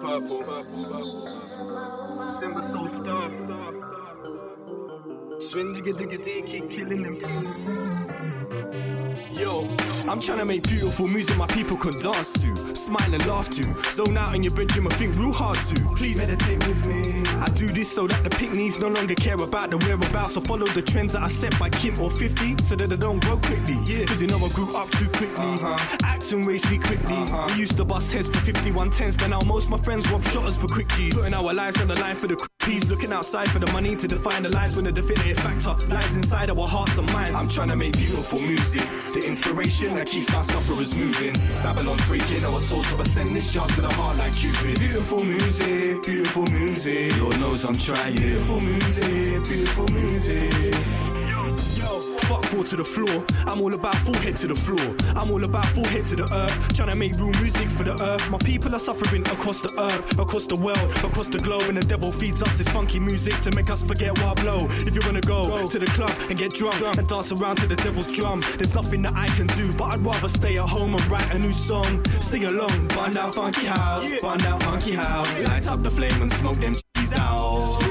Purple. Simba so stuffed. Swing digga digga dig, keep killing them keys. Yo, I'm trying to make beautiful music my people can dance to, smile and laugh to. Zone out in your bedroom and think real hard to. Please meditate with me. I do this so that the picnics no longer care about the whereabouts or follow the trends that are set by Kim or 50 so that they don't grow quickly. Yeah, cause you know I grew up too quickly. Uh-huh. Acting raised me quickly. Uh-huh. We used to bust heads for 5110s, but now most my friends rob shotters for quick G's. Putting our lives on the line for the peas, looking outside for the money to define the lies when the definitive factor lies inside our hearts and minds. I'm trying to make beautiful music, the inspiration that keeps my sufferers moving. Babylon's breaking our souls, send this shot to the heart like Cupid. Beautiful music, beautiful music. Lord knows I'm trying. Beautiful music, beautiful music. Fall to the floor. I'm all about full head to the floor. I'm all about full head to the earth. Trying to make real music for the earth. My people are suffering across the earth, across the world, across the globe. And the devil feeds us his funky music to make us forget what blow. If you wanna go go to the club and get drunk and dance around to the devil's drum, there's nothing that I can do. But I'd rather stay at home and write a new song. Sing along, burn down funky house, burn down funky house. Light up the flame and smoke them cheese out.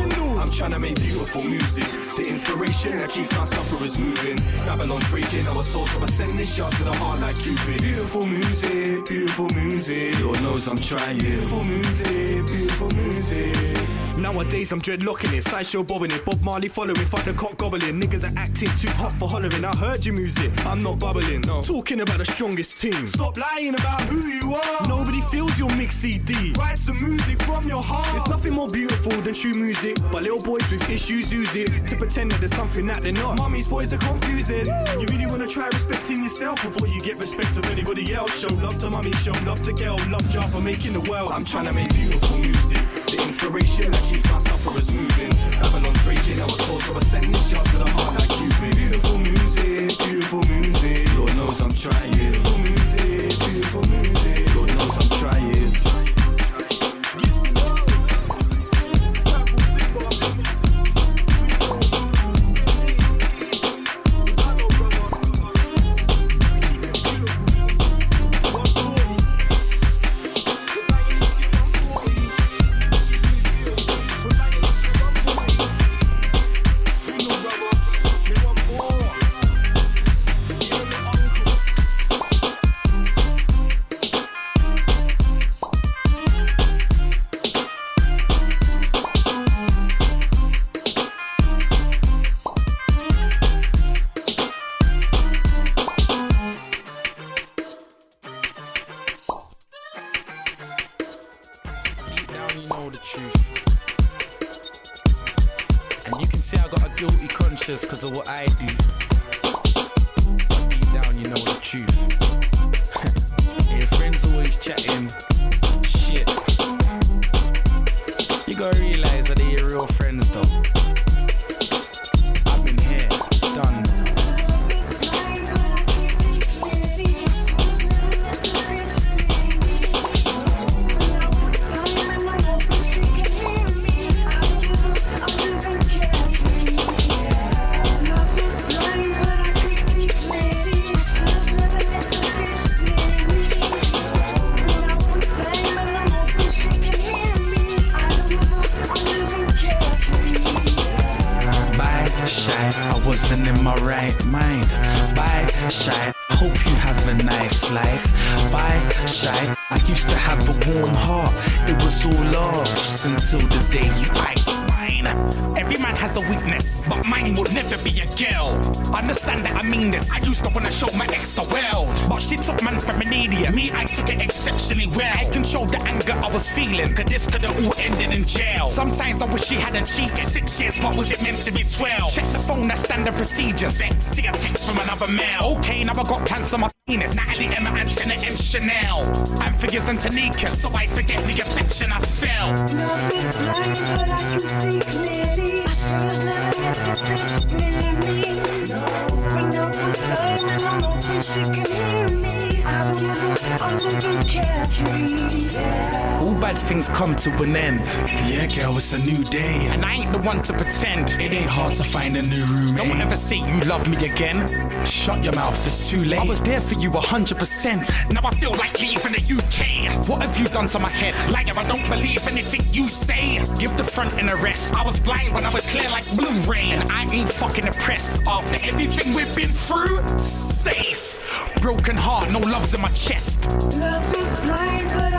I'm trying to make beautiful music. The inspiration that keeps my sufferers moving. Babylon's breaking our souls, so I send this shot to the heart like Cupid. Beautiful music, beautiful music. Lord knows I'm trying. Beautiful music, beautiful music. Nowadays I'm dreadlocking it, sideshow bobbing it, Bob Marley following, fuck the cock gobbling. Niggas are acting too hot for hollering. I heard your music, I'm not bubbling. No. Talking about the strongest team. Stop lying about who you are. Nobody feels your mix CD. Write some music from your heart. There's nothing more beautiful than true music, but little boys with issues use it to pretend that there's something that they're not. Boys are confusing. You really wanna try respecting yourself before you get respect of anybody else. Show love to mummy, show love to girl, love job for making the world. I'm trying to make beautiful music. The inspiration that keeps my sufferers moving. Babylon's breaking our souls, so I send this shot to the heart like Cupid. Beautiful music, beautiful music. Lord knows I'm trying. Beautiful music, beautiful music. Was feeling, cause this could have all ended in jail. Sometimes I wish she hadn't cheated. Six years, but was it meant to be 12? Check the phone, that's standard procedure. Sex, see a text from another male. Okay, now I got cancer, my penis. Natalie, Emma, Antoinette, and Chanel. Amphibious and Tanika, so I forget the affection I felt. Love is blind, but I can see clearly. I should've never let me. No, I was and I'm hoping she can hear me. I don't I'm living carefree. Yeah. All bad things come to an end. Yeah, girl, it's a new day. And I ain't the one to pretend. It ain't hard to find a new roommate. Don't ever say you love me again. Shut your mouth, it's too late. I was there for you 100%. Now I feel like leaving the UK. What have you done to my head? Liar, I don't believe anything you say. Give the front an arrest. I was blind when I was clear like Blu-ray. And I ain't fucking impressed. After everything we've been through, safe. Broken heart, no love's in my chest. Love is blind, but I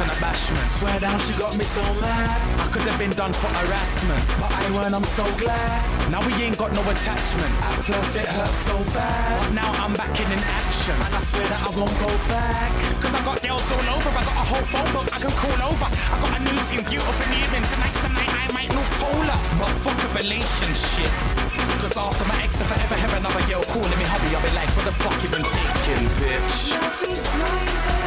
my ex on a bashment. Swear down, she got me so mad. I could have been done for harassment, but I weren't, I'm so glad. Now we ain't got no attachment. At first it hurt so bad, But now I'm back in, in action. and I swear that I won't go back. Cause I got girls all over, I got a whole phone book I can call over. I got a new team, beautiful evening. Tonight's the night I might look polar. But fuck a relationship. Cause after my ex, if I ever have another girl calling me hubby, I'll be like, what the fuck you been taking, bitch? Love is blind,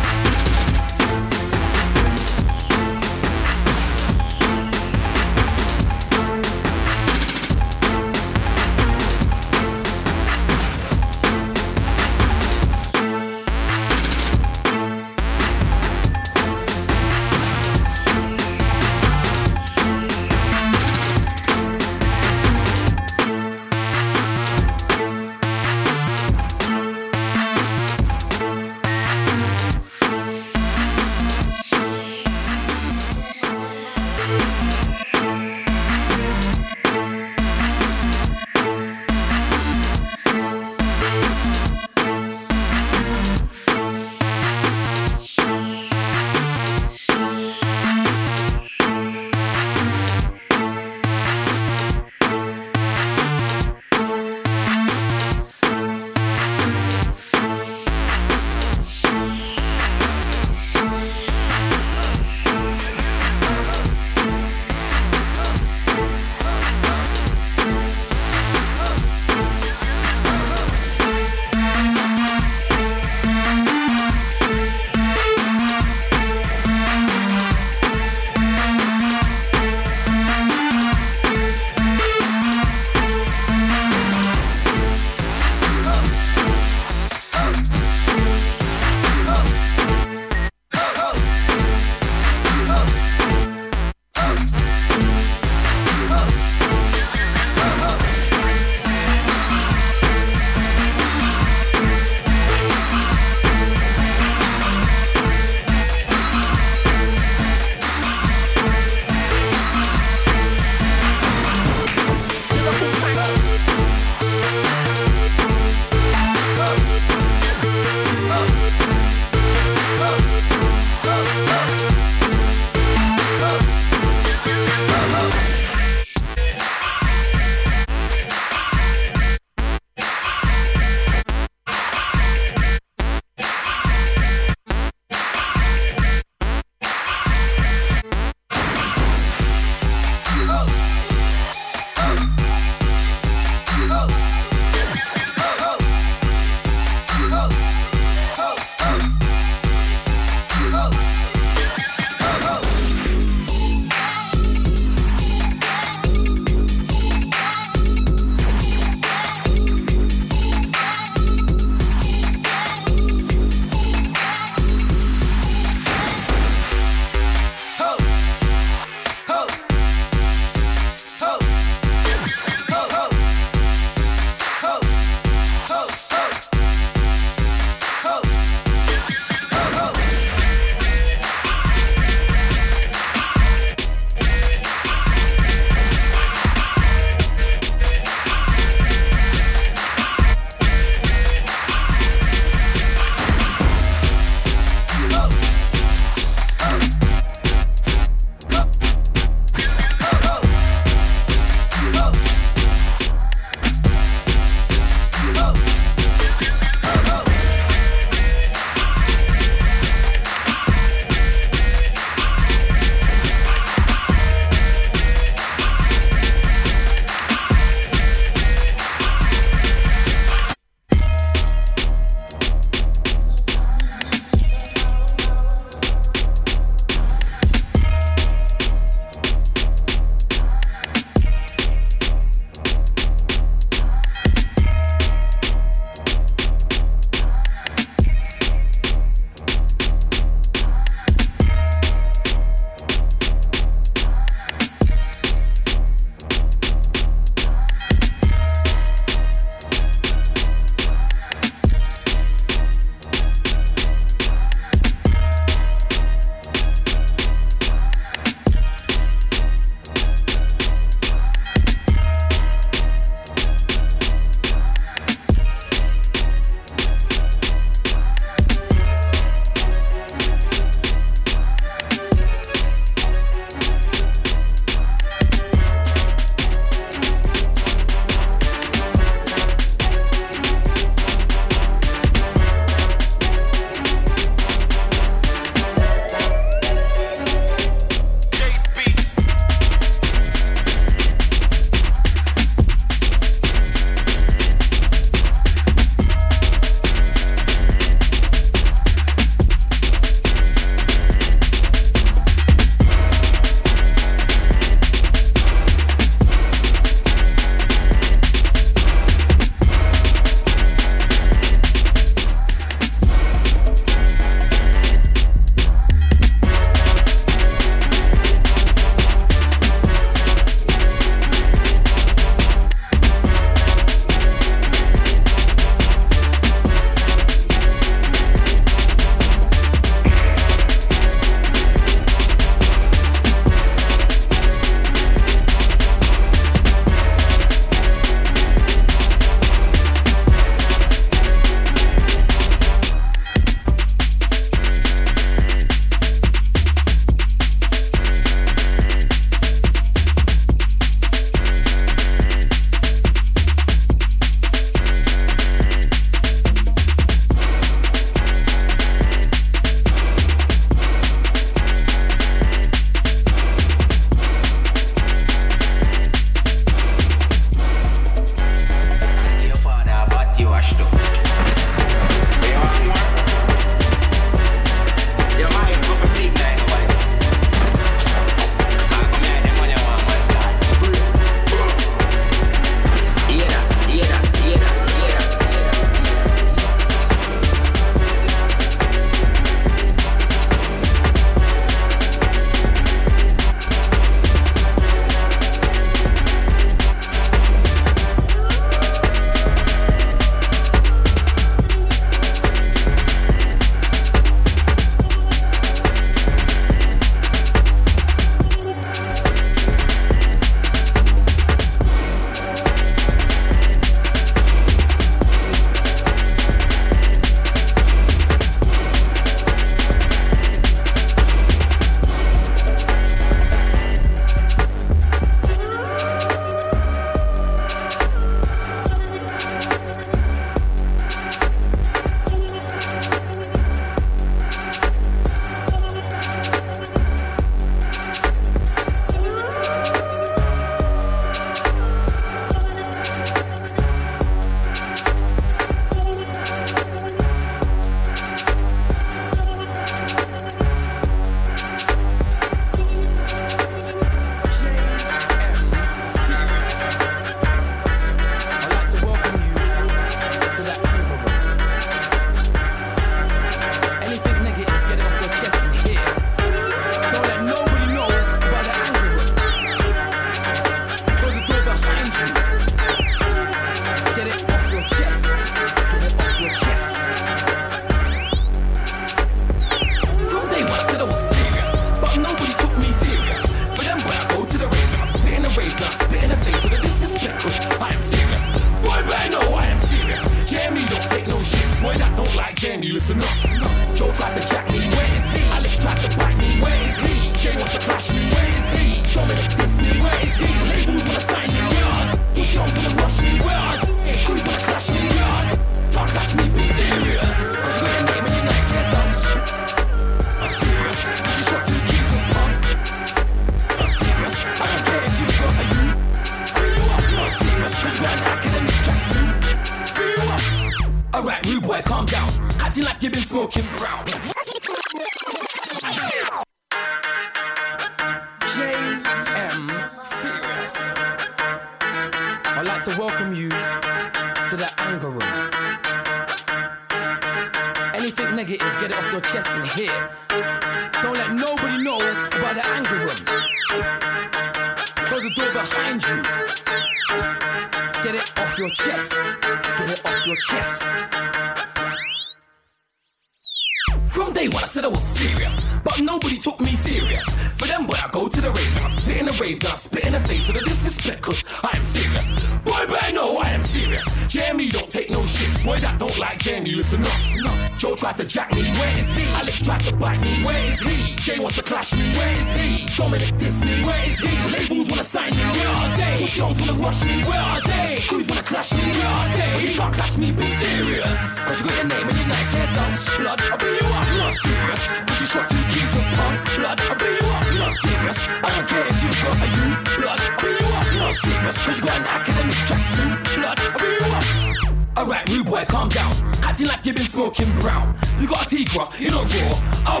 You got a Tigra, you're not raw. I'll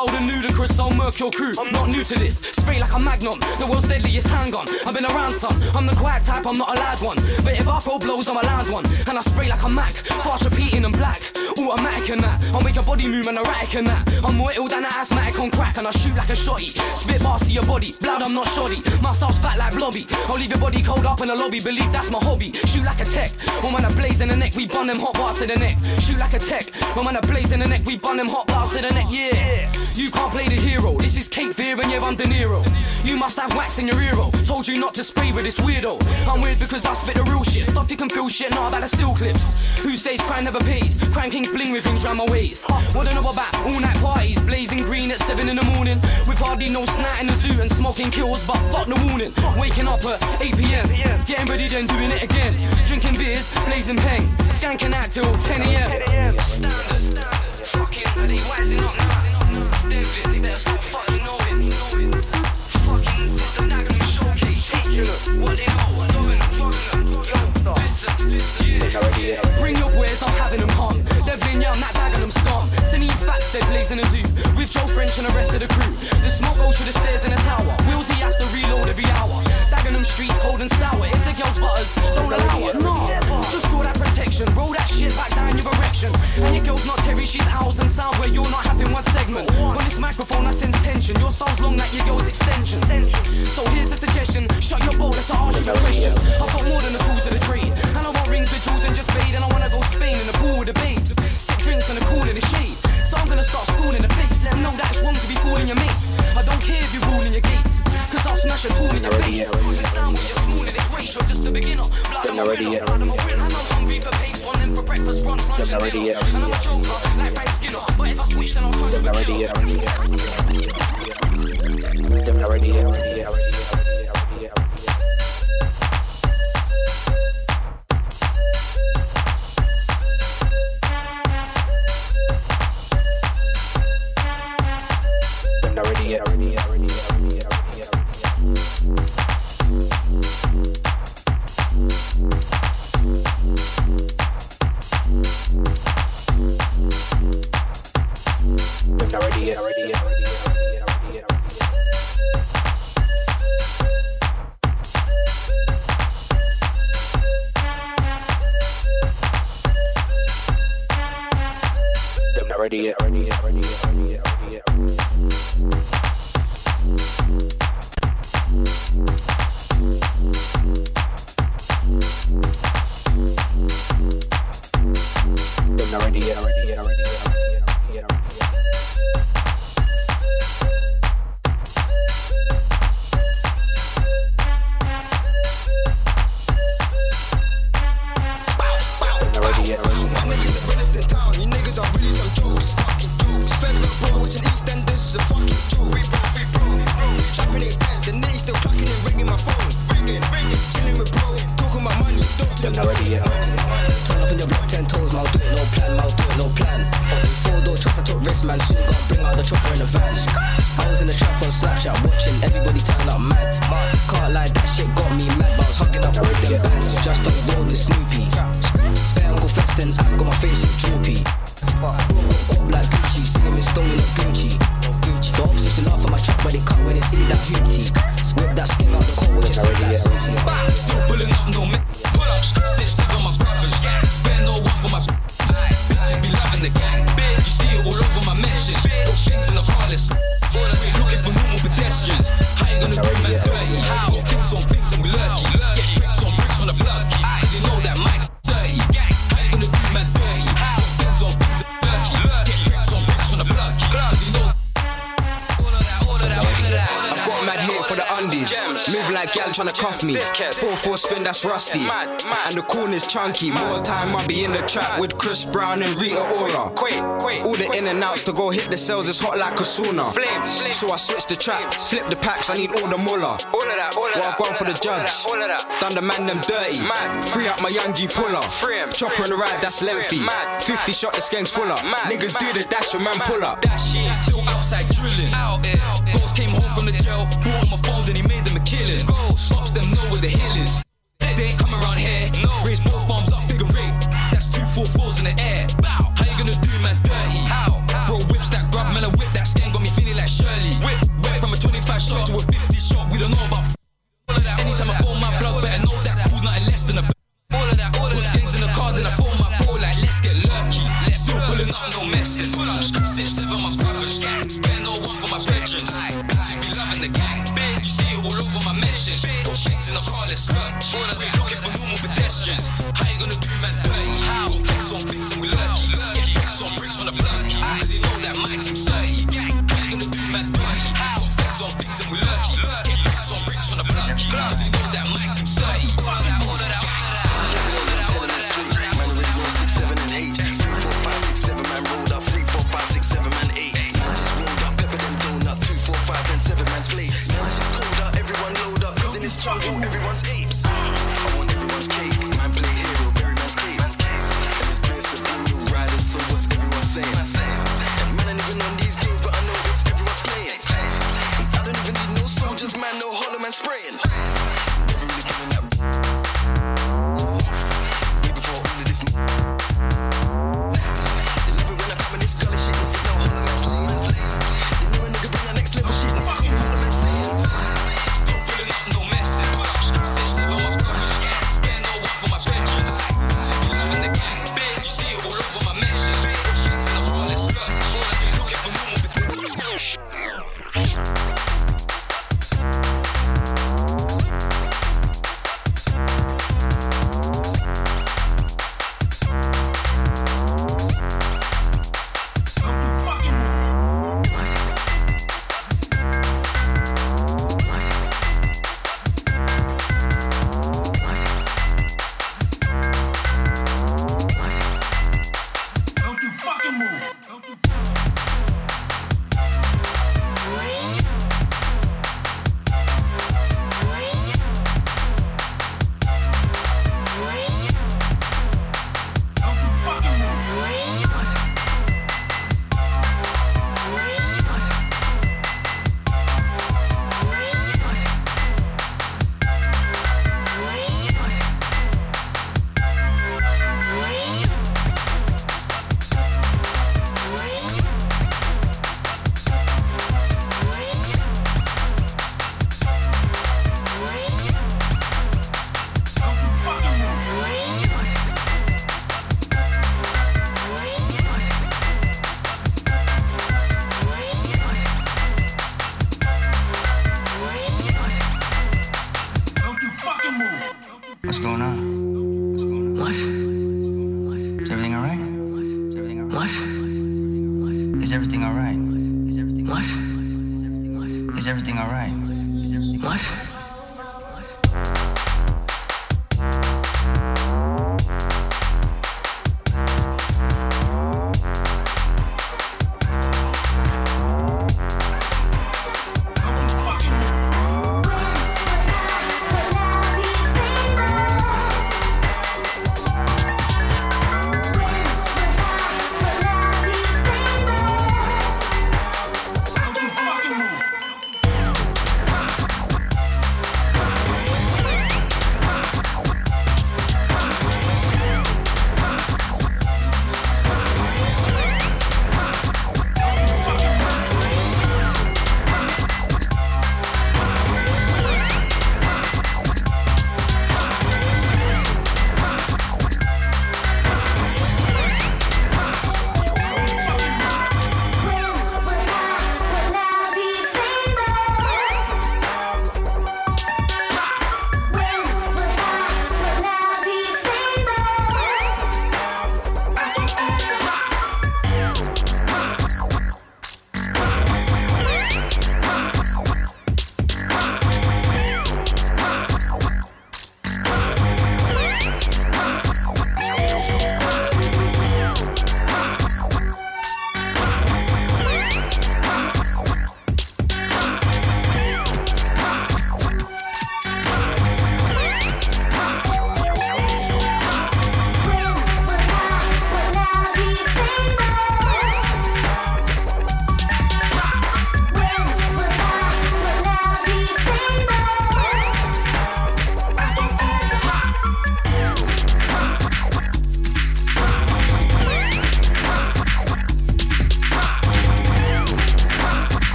Style than ludicrous, so murk your crew. I'm not new to this. Spray like a magnum, the world's deadliest handgun. I've been around some, I'm the quiet type, I'm not a loud one. But if I throw blows, I'm a loud one. And I spray like a Mac, fast repeating and black. Automatic and that, I'll make your body move and erratic and that. I'm more ill than an asthmatic on crack, and I shoot like a shotty. Spit bars to your body, blood, I'm not shoddy. My style's fat like blobby. I'll leave your body cold up in the lobby, believe that's my hobby. Shoot like a tech, or man, a blaze in the neck, we bun them hot bars to the neck. Shoot like a tech, or man, a blaze in the neck, we bun them hot bars to the neck, yeah. You can't play the hero, this is Cape Fear and yeah, I'm De Niro. You must have wax in your ear oh. Told you not to spray with this weirdo. I'm weird because I spit the real shit. You can feel shit, not about the still clips. Who says crime never pays? Crime kings bling with things round my waist. What do i know about all night parties, blazing green at 7 in the morning. With hardly no snot in the zoo and smoking kills, but fuck the warning. Waking up at 8 pm, getting ready then doing it again. Drinking beers, blazing peng, skanking out till 10 am. Fucking, are they wising up French and the rest of the crew. The smoke goes through the stairs in the tower. Willsy has to reload every hour. Dagenham streets cold and sour. If the girl's butters, don't allow it. Nah, just draw that protection. Roll that shit back down your erection. And your girl's not Terry, she's ours and sound where you're not having one segment. On this microphone, I sense tension. Your style's long like your girl's extension. So here's a suggestion. Shut your bowl, let's ask you a question. I've got more than the tools of the trade. And I want rings with jewels and just fade. And I wanna go Spain in the pool with the babes. Sip drinks and the cool in the shade. So I'm gonna start schooling the face. Let them know that it's wrong to be fooling your mates. I don't care if you're ruling your gates. Cause I'll smash a tool in your face. The sound with your smooth in this race. You're just a beginner. Blood of a winner. Of a winner. I'm hungry for them for breakfast, brunch, lunch, and dinner. And I'm a joker, like Frank Skinner. But if I switch, then I'll turn to a killer. Turn that's rusty. And the corn is chunky. More time I'll be in the trap with Chris Brown and Rita Ora. All the in and outs to go hit the cells is hot like a sauna. So I switch the trap, flip the packs, I need all the muller. While I've gone for the judge. Done the man them dirty. Free up my young G puller. Chopper on the ride, that's lengthy. 50 shot, this game's fuller. Niggas do the dash, your man pull up. Still outside drilling. Ghost came home from the jail, bought him a phone, then he made them a killing. Ops them know where the hill is.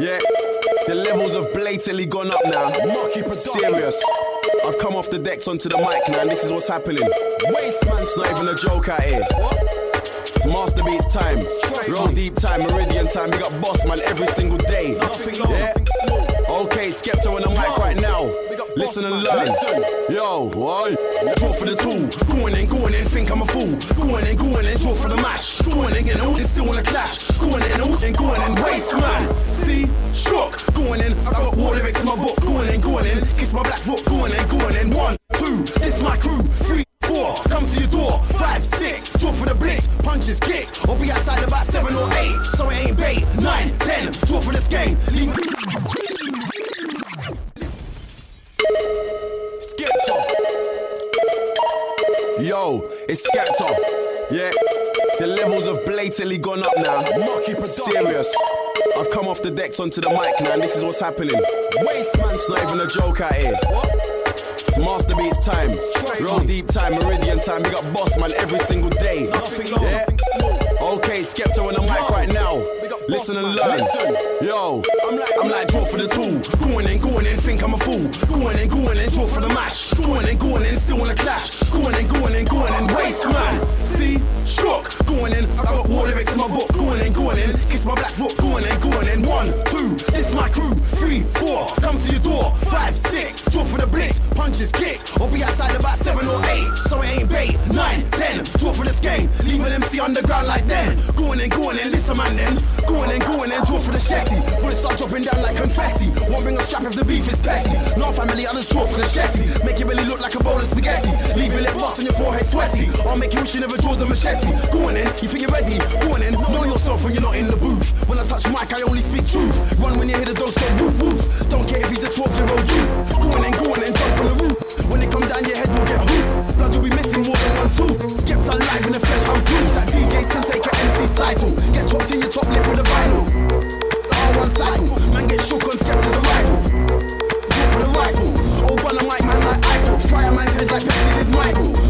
Yeah. The levels have blatantly gone up now. Serious. I've come off the decks onto the mic now, and this is what's happening. Waste man, it's not even a joke out here. It's Master Beats time, Roll Deep time, Meridian time. We got Boss Man every single day. Yeah. Okay, Skepta on the mic right now. Listen and learn. Yo, why? Draw for the tool. Going and going and think I'm a fool. Going and going and draw for the mash. Going and getting all this still in a clash. Going and all and going and waste man. See, shook. Going in, I got war lyrics in my book. Going and going in, kiss my black foot. Going and going in. One, two, this my crew. Three, four, come to your door. Five, six, draw for the blitz. Punches, kicks. I'll be outside about seven or eight. So it ain't bait. Nine, ten, draw for this game. Leave Yo, it's Skepta. Yeah. The levels have blatantly gone up now. Serious. I've come off the decks onto the mic now, and this is what's happening. Waste man, it's not even a joke out here. It's Master Beats time, Roll Deep time, Meridian time. We got Boss Man every single day. Nothing Yeah. Okay, Skepta on the mic right now. Listen and learn. Yo, I'm like, I'm like draw for the tool. Going and going and think I'm a fool. Going and going and draw for the mash. Going and going and still in a clash. Going and going and going and waste man. See, shook. Going in, I got war lyrics in my book. Going and going in, kiss my black foot. Going and going in. One, two, this my crew. Three, four, come to your door. Five, six, draw for the blitz. Punches, kicks. I'll be outside about seven or eight. So it ain't bait. Nine, ten, draw for this game. Leave an MC underground like them. Going and going and listen man then. Going and going and draw for the shetty. It start dropping down like confetti. Won't bring a strap if the beef is petty. No family, just draw for the shetty. Make it really look like a bowl of spaghetti. Leave your lip gloss and your forehead sweaty. I'll make you wish you never draw the machete. Go on in, you think you're ready? In, know yourself when you're not in the booth. When I touch mic, I only speak truth. Run when you hear the dogs go woof woof. Don't care if he's a 12 year old youth. Go on in, go on in, jump on the roof. When it come down, your head will get hooped. Blood will be missing more than one tooth. Skips alive in the flesh, I'm proof that DJs can take an MC title. Get dropped in your top lip with a vinyl. The R1 cycle, man get shook on Skepta's arrival. Go for the rifle. On the mic, man like Eiffel. Fire man's head like Pepsi did Michael.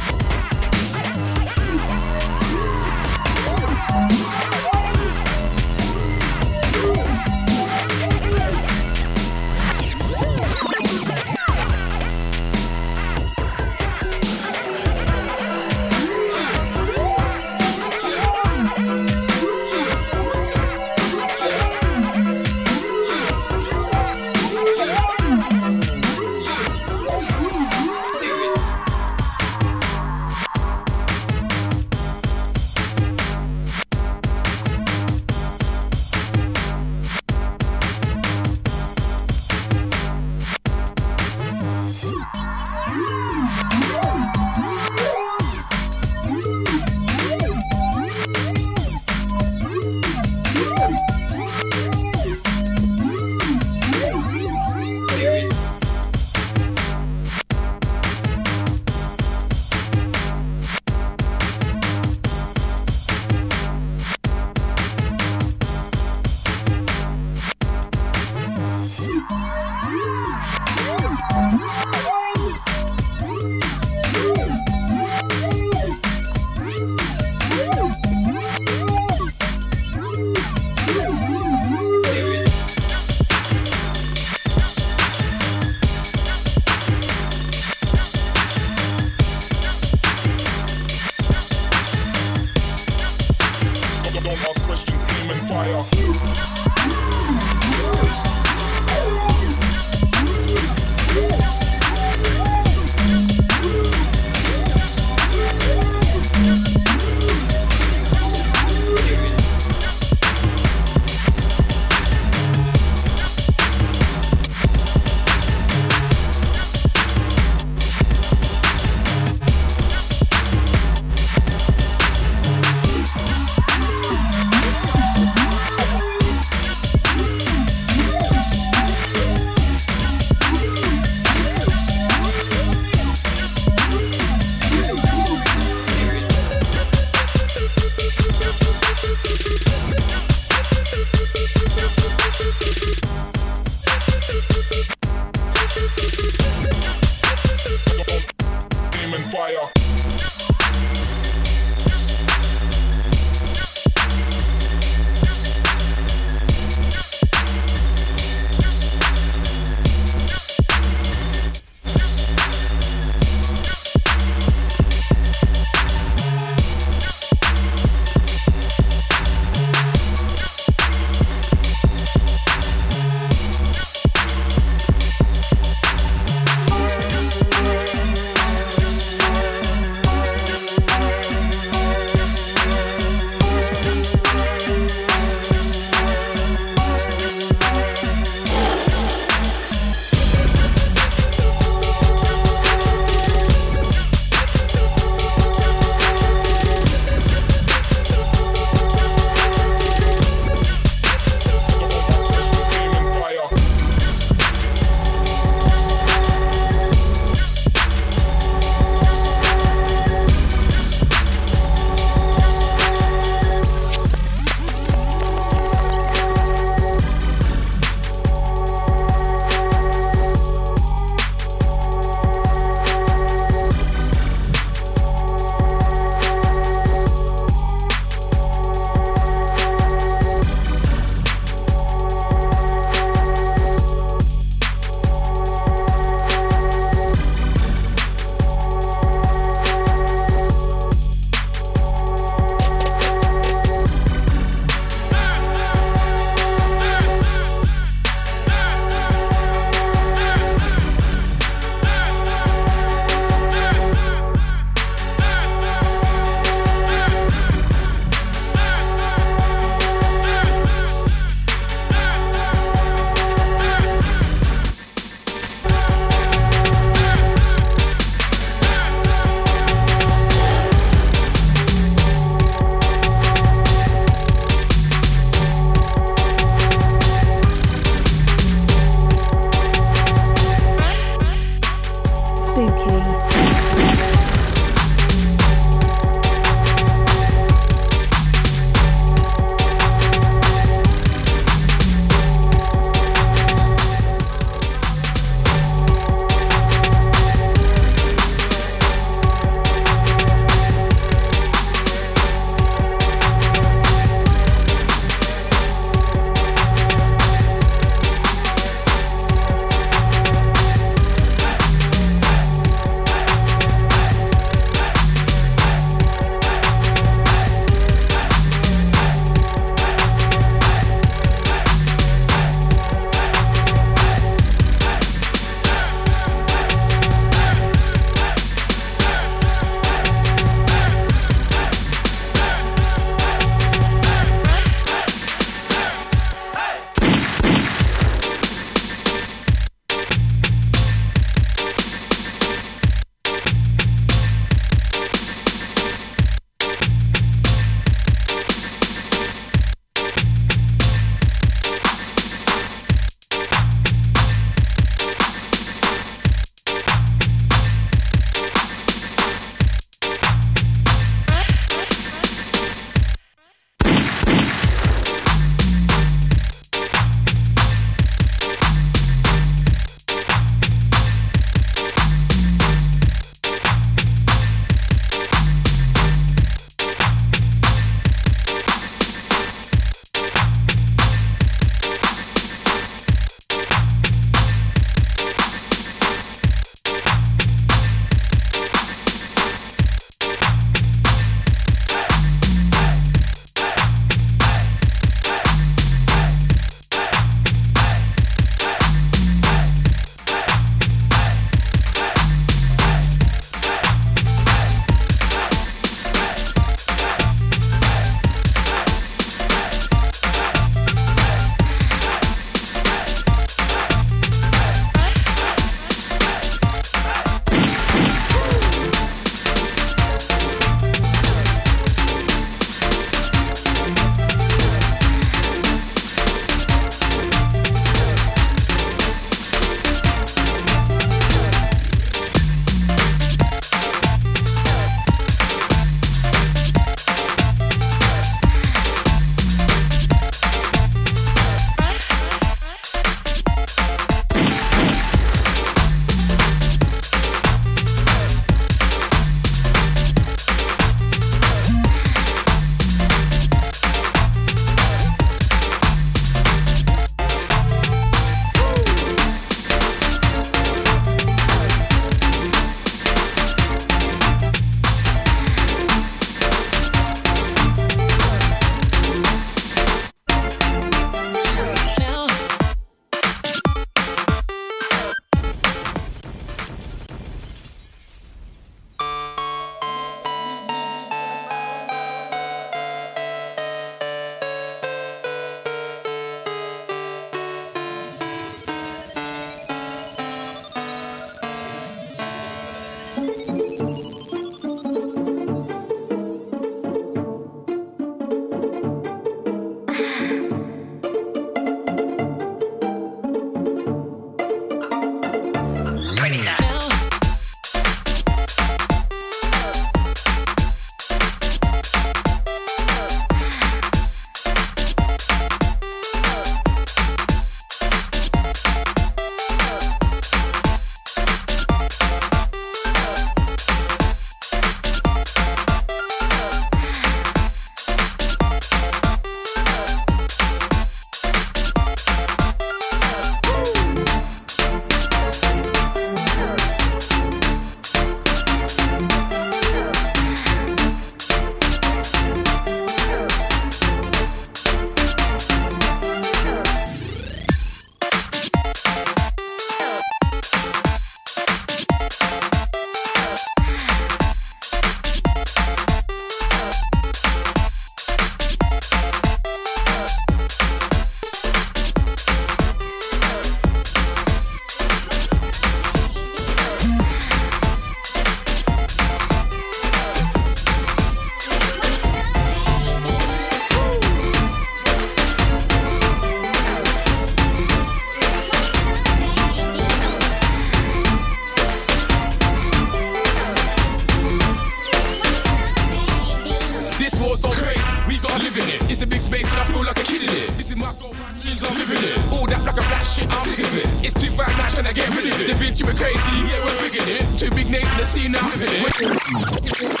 Living it. All that black and black shit, I'm sick of it. It's too fat, now should I get rid of it? Da Vinci, we're crazy, yeah, we're rigging it. Too big names in the scene, I'm living it.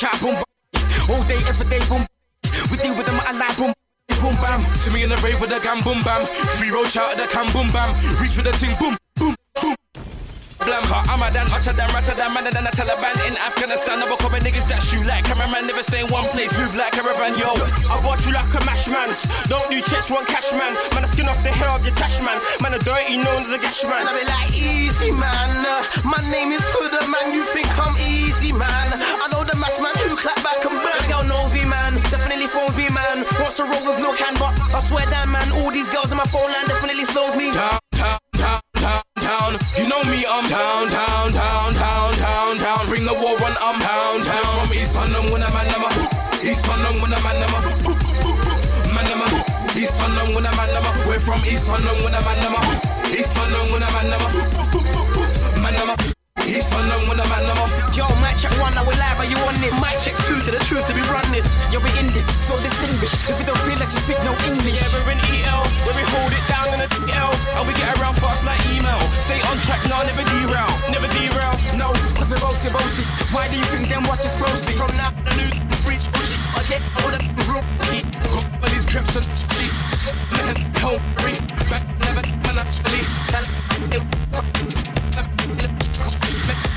Shout boom. All day, every day, boom. We deal with them at a boom. Boom bam, see me in the rave with a gam boom bam. Free road shout at the cam boom bam. Reach with the ting boom boom boom. Blam, huh? I'm a dan, utter than, ratter than, madder than a Taliban in Afghanistan. Never coming niggas that shoot like cameraman, never stay in one place, move like caravan, yo. I bought you like a mash man. Don't do checks, one cash man. Man, I skin off the hair of your tash man. Man, a dirty known as a gash man. And I be like, easy man. My name is Huda man. You think I'm easy man? I know the man who clap back and burn. Girl knows me, man. Definitely phones me, man. Wants to roll with no can, but I swear that, man. All these girls on my phone line definitely slows me. Down, down, down, down, down. You know me, I'm down, down, down, down, down, down. Bring the war on, I'm down, down. From East London when I'm a number. East London when I'm a number. Man, I'm a East London when I'm a number. We're from East London when I'm a number. East London when I'm a number. Man, I'm a East London when I'm a number. Yo, mic check one, now we're live, are you on this? Mic check two, to the truth, to be run this. Yo, we in this, so distinguished. If we don't feel like you speak no English. Yeah, we're in EL, where we hold it down in the DL. And we get around fast like email. Stay on track, now never derail. Never derail, no. Cause we're bossy, bossy. Why do you think them watch us closely? From now, the new free bullshit. I get all the room. Got all these crips and shit. Man, help me. Back never, man, actually. Serious.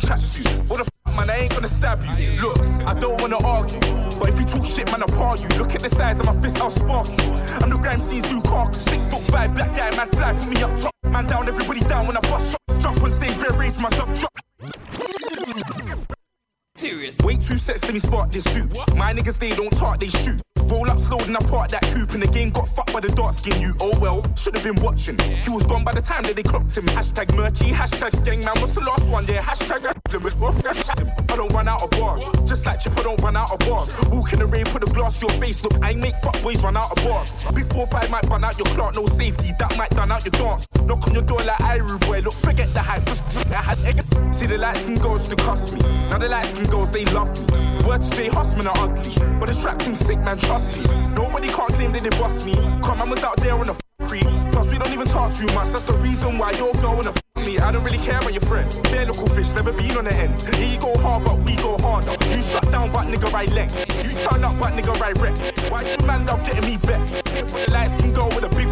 tracksuit. What the f, man, I ain't gonna stab you. Look, I don't wanna argue. But if you talk shit, man, I'll par you. Look at the size of my fist, I'll spark you. I'm the Grime blue car. Six foot five, black guy, man, fly, put me up top. Man down, everybody down when I bust shots. Jump on stage, bare rage, my dub drop. Serious. Wait two sets, let me spark this suit. My niggas, they don't talk, they shoot. Roll up slow, then I park that coupe, and the game got fucked by the dark skin. You, oh well, should have been watching. He was gone by the time that they clocked him. Hashtag murky, hashtag skeng man. What's the last one? Yeah, hashtag I don't run out of bars. Just like Chip, I don't run out of bars. Walk in the rain, put a glass to your face. Look, I ain't make fuckboys run out of bars. Big four five might run out your clock, no safety. That might done out your dance. Knock on your door like Irie boy. Look, forget the hype. Just I had See the lights can go, to cost me. Now the lights can go, they love me. Word to J Husman are ugly, but this rap thing sick, man. Trust me. Nobody can't claim that they bust me. Come, I was out there on the creep. Plus, we don't even talk too much. That's the reason why you're going to me. I don't really care about your friend. Bare local fish, never been on the ends. Here you go hard, but we go harder. You shut down, but nigga, right leg. You turn up, but nigga, right wreck. Why do man love getting me vexed? The lights can go with a big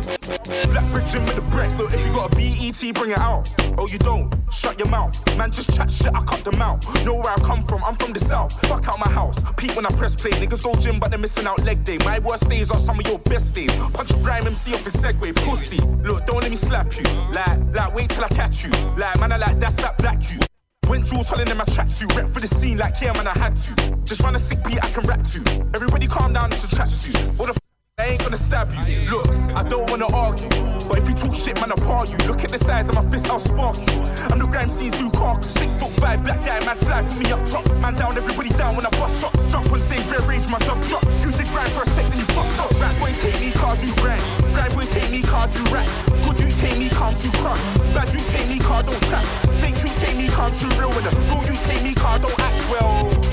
black bridge with the breast. Look, if you got a BET, bring it out. Oh, you don't? Shut your mouth. Man, just chat shit, I cut them out. Know where I come from, I'm from the south. Fuck out my house. Pete when I press play. Niggas go gym, but they're missing out leg day. My worst days are some of your best days. Punch a grime MC off his segway. Pussy. Look, don't let me slap you. Like, like, wait till I catch you. Like, man, I like that's that black you. Went jewels holding in my tracksuit, rep for the scene like yeah, man, I had to. Just run a sick beat, I can rap to. Everybody calm down, it's a tracksuit. What the f- I ain't gonna stab you. Look, I don't wanna argue. But if you talk shit, man, I'll par you. Look at the size of my fist, I'll spark you. I'm the Grime blue car. Six foot five, black guy, man, fly, put me up top. Man down, everybody down when I bust shots. Jump on stage, bare rage, my dub drop. You did grind for a sec, then you fucked up. Rap boys hate me, car do grind. Grind boys hate me, car do rap. Good dudes hate me, calm too crunk. Bad dudes hate me, car don't chat. Fake dudes hate me, calm too real. And the real dudes hate me, car don't act well.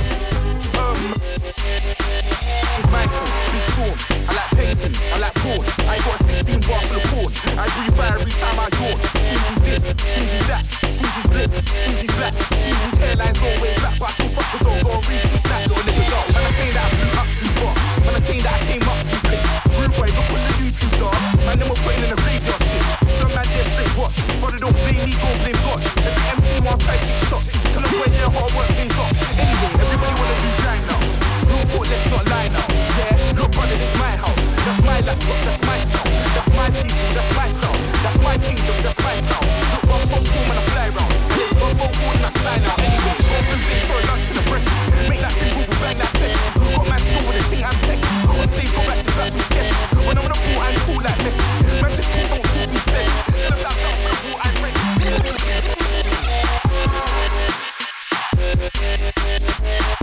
It's Michael, big storms. I like painting, I like porn. I ain't got a 16 bar full of porn. I breathe fire every time I yawn. Stormzy's this, Stormzy's that, Stormzy's blip, Stormzy's black. Stormzy's hairline's always black, but I still fuck the dog. Go and retweet that little nigga dog. Man, I say that I blew up too far. Man, I say that I came up too quick. Rude boy, look on the YouTube dog. Man, them were putting in a graveyard shit. Some man there straight watch. Brother don't blame me, go blame God. Every MC want try to take shots. Tell them when their hard work pays off. Anyway, everybody wanna do thought let's not lie now. Yeah, look, brother, this my house. That's my laptop, that's my style. That's my people, that's my style. That's my kingdom, that's my style. Look, one phone call and I fly round. One phone call and I sign out. Anyway, and things for a lunch and a break. Make that thing Google bang that thing. Got my school with a thing I'm tech. On stage, go back to black and sketch. When I'm on the pool, I'm cool like this. Man, just cool, don't talk me steady. Tell them that I'm cool, I'm ready. Thank.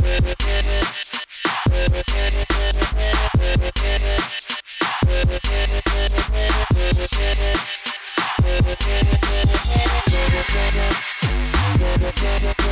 Thank